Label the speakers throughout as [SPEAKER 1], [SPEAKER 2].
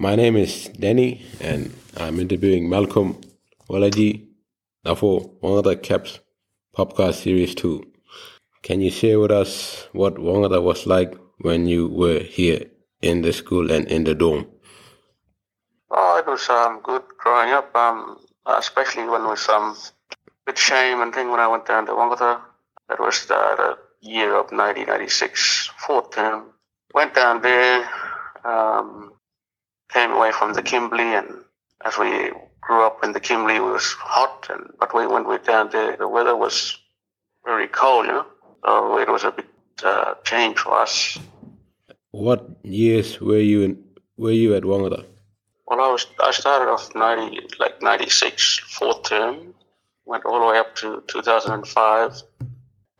[SPEAKER 1] my name is Danny, and I'm interviewing Malcolm Walaji for Wongutha CAPS podcast series 2. Can you share with us what Wongutha was like when you were here in the school and in the dorm?
[SPEAKER 2] Oh, it was um, good growing up, um, especially when it was um, bit shame and thing when I went down to Wongutha. That was the, the year of 1996, fourth term. Went down there, um, came away from the Kimberley, and as we grew up in the Kimberley, it was hot, and but we, when we went down there, the weather was very cold, you know. So it was a big uh, change for us.
[SPEAKER 1] What years were you in, were you at Wongutha?
[SPEAKER 2] Well, I was I started off ninety like ninety six fourth term, went all the way up to two thousand and five.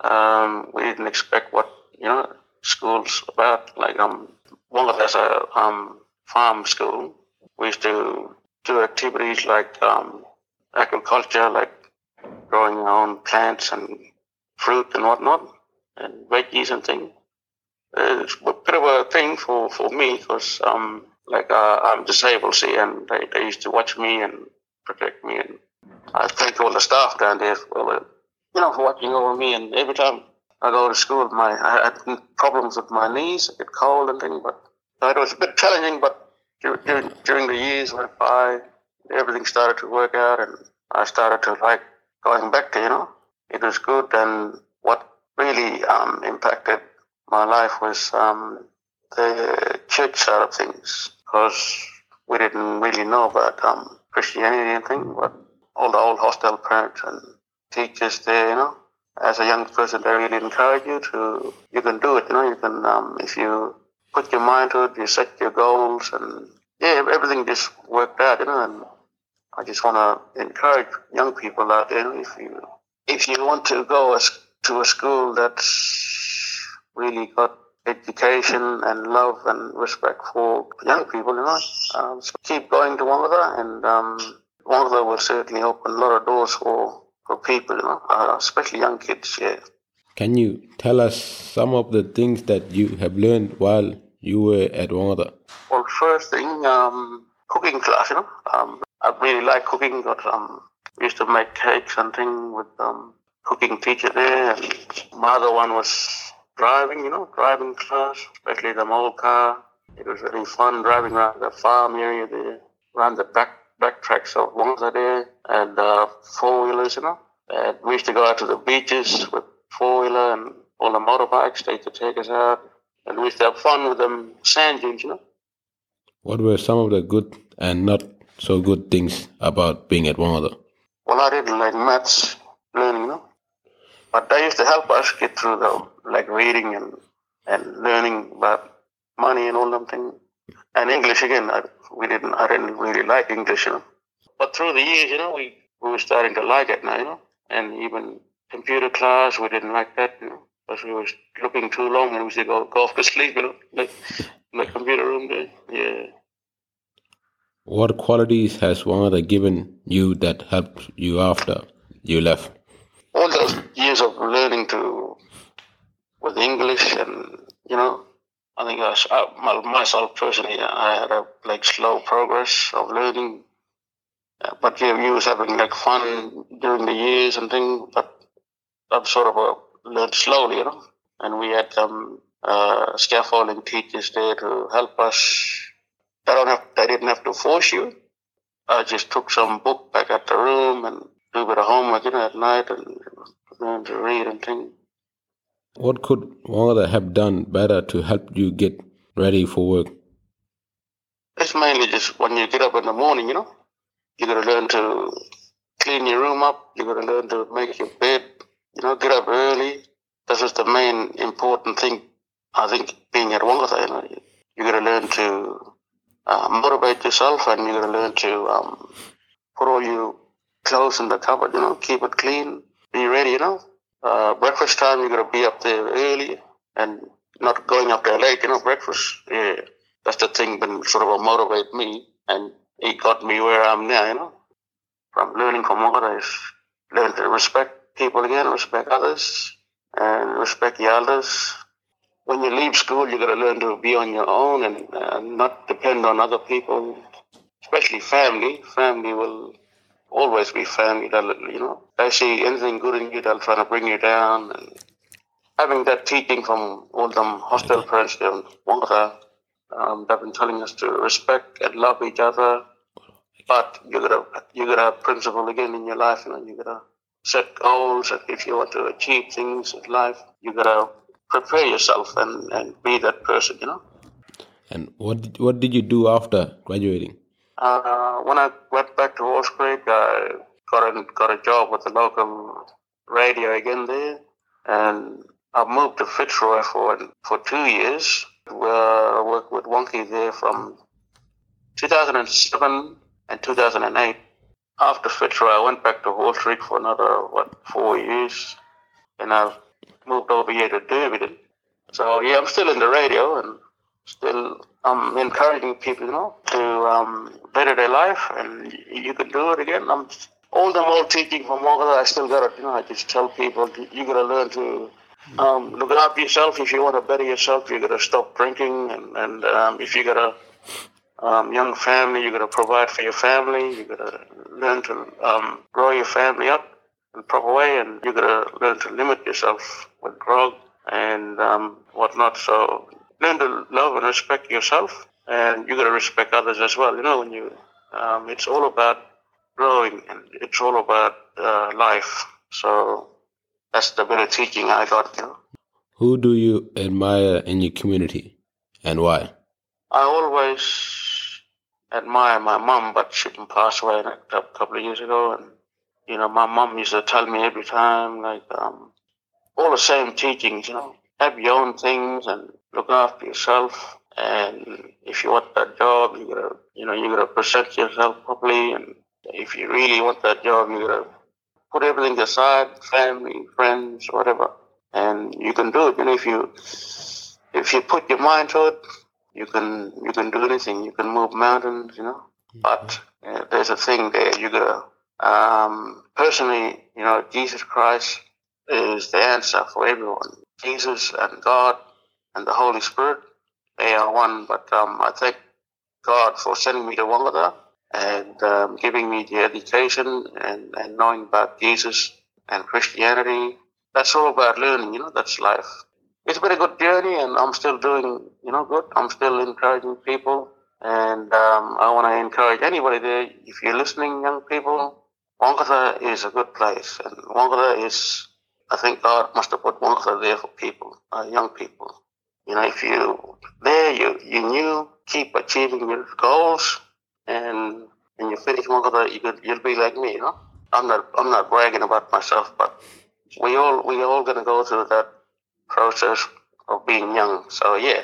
[SPEAKER 2] Um, we didn't expect what you know schools about like um Wongutha as a um farm school. We used to do activities like um, agriculture, like growing our own plants and fruit and whatnot, and veggies and things. It's a bit of a thing for, for me because um, like uh, I'm disabled, see, and they, they used to watch me and protect me, and I thank all the staff down there for you know for watching over me. And every time I go to school, my I had problems with my knees, I get cold and things, but it was a bit challenging. But during, during the years went by, everything started to work out, and I started to like going back to you know it was good. And what really um, impacted my life was um, the church side of things because we didn't really know about um, Christianity and things, but all the old hostel parents and teachers there, you know, as a young person, they really encourage you to, you can do it, you know, you can, um, if you put your mind to it, you set your goals, and yeah, everything just worked out, you know, and I just want to encourage young people out there, if you, if you want to go to a school that's really got education and love and respect for young people, you know. Um, so keep going to Wongutha, and um, will certainly open a lot of doors for, for people, you know, uh, especially young kids, yeah.
[SPEAKER 1] Can you tell us some of the things that you have learned while you were at Wongutha?
[SPEAKER 2] Well, first thing, um, cooking class, you know. Um, I really like cooking, but um, used to make cakes and things with um, cooking teacher there. And my other one was driving, you know, driving class, especially the old car. It was really fun driving around the farm area there, around the back back tracks of Wongutha there, and uh, four wheelers, you know. And we used to go out to the beaches with four wheeler and all the motorbikes. They used to take us uh, out, and we used to have fun with them sand dunes, you know.
[SPEAKER 1] What were some of the good and not so good things about being at Wongutha?
[SPEAKER 2] Well, I didn't like maths learning, you know. But they used to help us get through the like reading and and learning about money and all them things. And English again, I, we didn't. I didn't really like English, you know. But through the years, you know, we we were starting to like it now, you know. And even computer class, we didn't like that, you know, because we were looking too long and we used to go, go off to sleep, you know, like in the computer room there. Yeah.
[SPEAKER 1] What qualities has Wongutha given you that helped you after you left?
[SPEAKER 2] All those years of learning to with English and you know I think I, I, myself personally I had a like slow progress of learning, uh, but you, you was having like fun during the years and things. But I've sort of uh, learned slowly, you know. And we had some uh, scaffolding teachers there to help us. They don't have, they didn't have to force you. I just took some book back at the room and do a bit of homework, you know, at night and learn to read and things.
[SPEAKER 1] What could Wongutha have done better to help you get ready for work?
[SPEAKER 2] It's mainly just when you get up in the morning, you know, you got to learn to clean your room up. You got to learn to make your bed. You know, get up early. This is the main important thing. I think being at Wongutha, you know, you, you got to learn to uh, motivate yourself, and you got to learn to um, put all your clothes in the cupboard. You know, keep it clean. Be ready. You know, uh, breakfast time, you got to be up there early and not going up there late. You know, breakfast, yeah, that's the thing been sort of motivate me and it got me where I'm now, you know. From learning from is learn to respect people again, respect others, and respect the elders. when you leave school, you've got to learn to be on your own and uh, not depend on other people, especially family. Family will always be family. They'll, you know, they see anything good in you, they'll try to bring you down. And having that teaching from all them hostel parents in Wongutha, um, they've been telling us to respect and love each other. But you gotta you gotta have principle again in your life, you know, you gotta set goals and if you want to achieve things in life, you gotta prepare yourself and, and be that person, you know.
[SPEAKER 1] And what did, what did you do after graduating?
[SPEAKER 2] Uh, when I went back to Halls Creek, I got a, got a job with the local radio again there, and I moved to Fitzroy for for two years. Where I worked with Wangki there from 2007 and 2008. After Fitzroy, I went back to Creek for another what four years, and I've moved over here to Derby. So yeah, I'm still in the radio and still I'm encouraging people, you know, to um, better their life, and you can do it again. I'm all the more teaching from Wongutha, I still got it. You know, I just tell people you got to learn to um, look after yourself. If you want to better yourself, you got to stop drinking, and and um, if you got a um, young family, you got to provide for your family. You got to learn to um, grow your family up in proper way, and you got to learn to limit yourself with grog and um, whatnot. So learn to love and respect yourself, and you got to respect others as well. You know, when you, um, it's all about growing, and it's all about uh, life. So that's the bit of teaching I got. You know.
[SPEAKER 1] Who do you admire in your community, and why?
[SPEAKER 2] I always admire my mom, but she passed away a couple of years ago, and you know, my mom used to tell me every time, like, um, all the same teachings, you know, have your own things and look after yourself. And if you want that job, you gotta, you know, you gotta present yourself properly. And if you really want that job, you gotta put everything aside, family, friends, whatever, and you can do it. You know, if you if you put your mind to it, you can you can do anything. You can move mountains. You know, but uh, there's a thing there. You gotta um, personally, you know, Jesus Christ is the answer for everyone. Jesus and God and the Holy Spirit, they are one. But um, I thank God for sending me to Wongutha and um, giving me the education and, and knowing about Jesus and Christianity. That's all about learning, you know, that's life. It's been a good journey and I'm still doing, you know, good. I'm still encouraging people. And um, I want to encourage anybody there, if you're listening, young people, Wongutha is a good place. And Wongutha is I think God must have put Wongutha there for people, uh, young people. You know, if you there, you you knew keep achieving your goals, and when you finish Wongutha, you could you'll be like me. You know, I'm not I'm not bragging about myself, but we all we all gonna go through that process of being young. So yeah,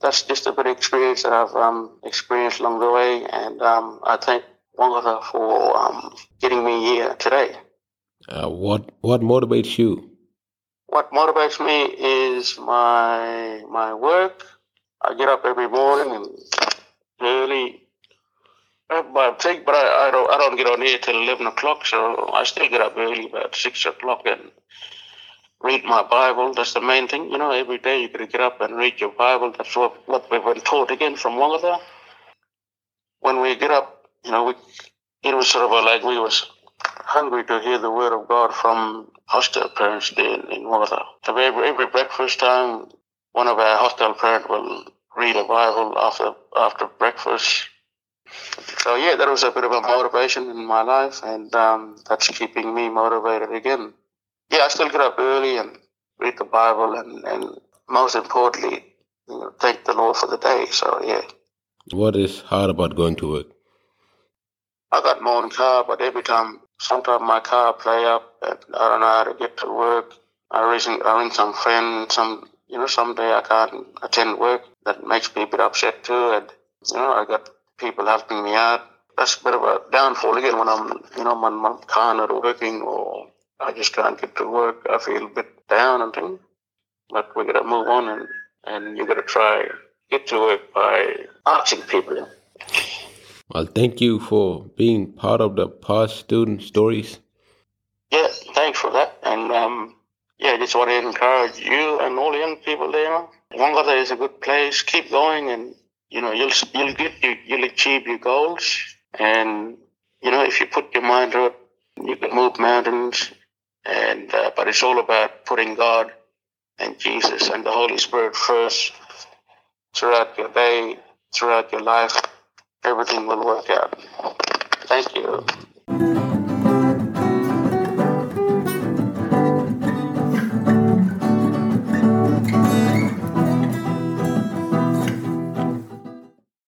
[SPEAKER 2] that's just a bit of experience that I've um, experienced along the way, and um, I thank Wongutha for um, getting me here today.
[SPEAKER 1] Uh, what what motivates you?
[SPEAKER 2] What motivates me is my my work. I get up every morning and early. I think, but I, I don't I don't get on here till eleven o'clock, so I still get up early about six o'clock and read my Bible. That's the main thing, you know. Every day you got to get up and read your Bible. That's what what we've been taught again from Wongutha. When we get up, you know, we it was sort of like we was hungry to hear the word of God from hostel parents there in, in Wongutha. Every, every breakfast time, one of our hostel parents will read a Bible after after breakfast. So yeah, that was a bit of a motivation in my life, and um, that's keeping me motivated again. Yeah, I still get up early and read the Bible, and, and most importantly, you know, thank the Lord for the day. So yeah.
[SPEAKER 1] What is hard about going to work?
[SPEAKER 2] I got my own car, but every time sometimes my car play up and I don't know how to get to work. I recently I ring some friend, some you know, someday I can't attend work. That makes me a bit upset too and you know, I got people helping me out. That's a bit of a downfall again when I'm you know, when my car not working or I just can't get to work. I feel a bit down and things. But we gotta move on and, and you gotta try get to work by asking people.
[SPEAKER 1] Well, thank you for being part of the past student stories.
[SPEAKER 2] Yeah, thanks for that. And um, yeah, just want to encourage you and all the young people there. Wongutha is a good place. Keep going, and you know you'll you'll get you, you'll achieve your goals. And you know if you put your mind to it, you can move mountains. And uh, but it's all about putting God and Jesus and the Holy Spirit first throughout your day, throughout your life. Everything will work out. Thank you.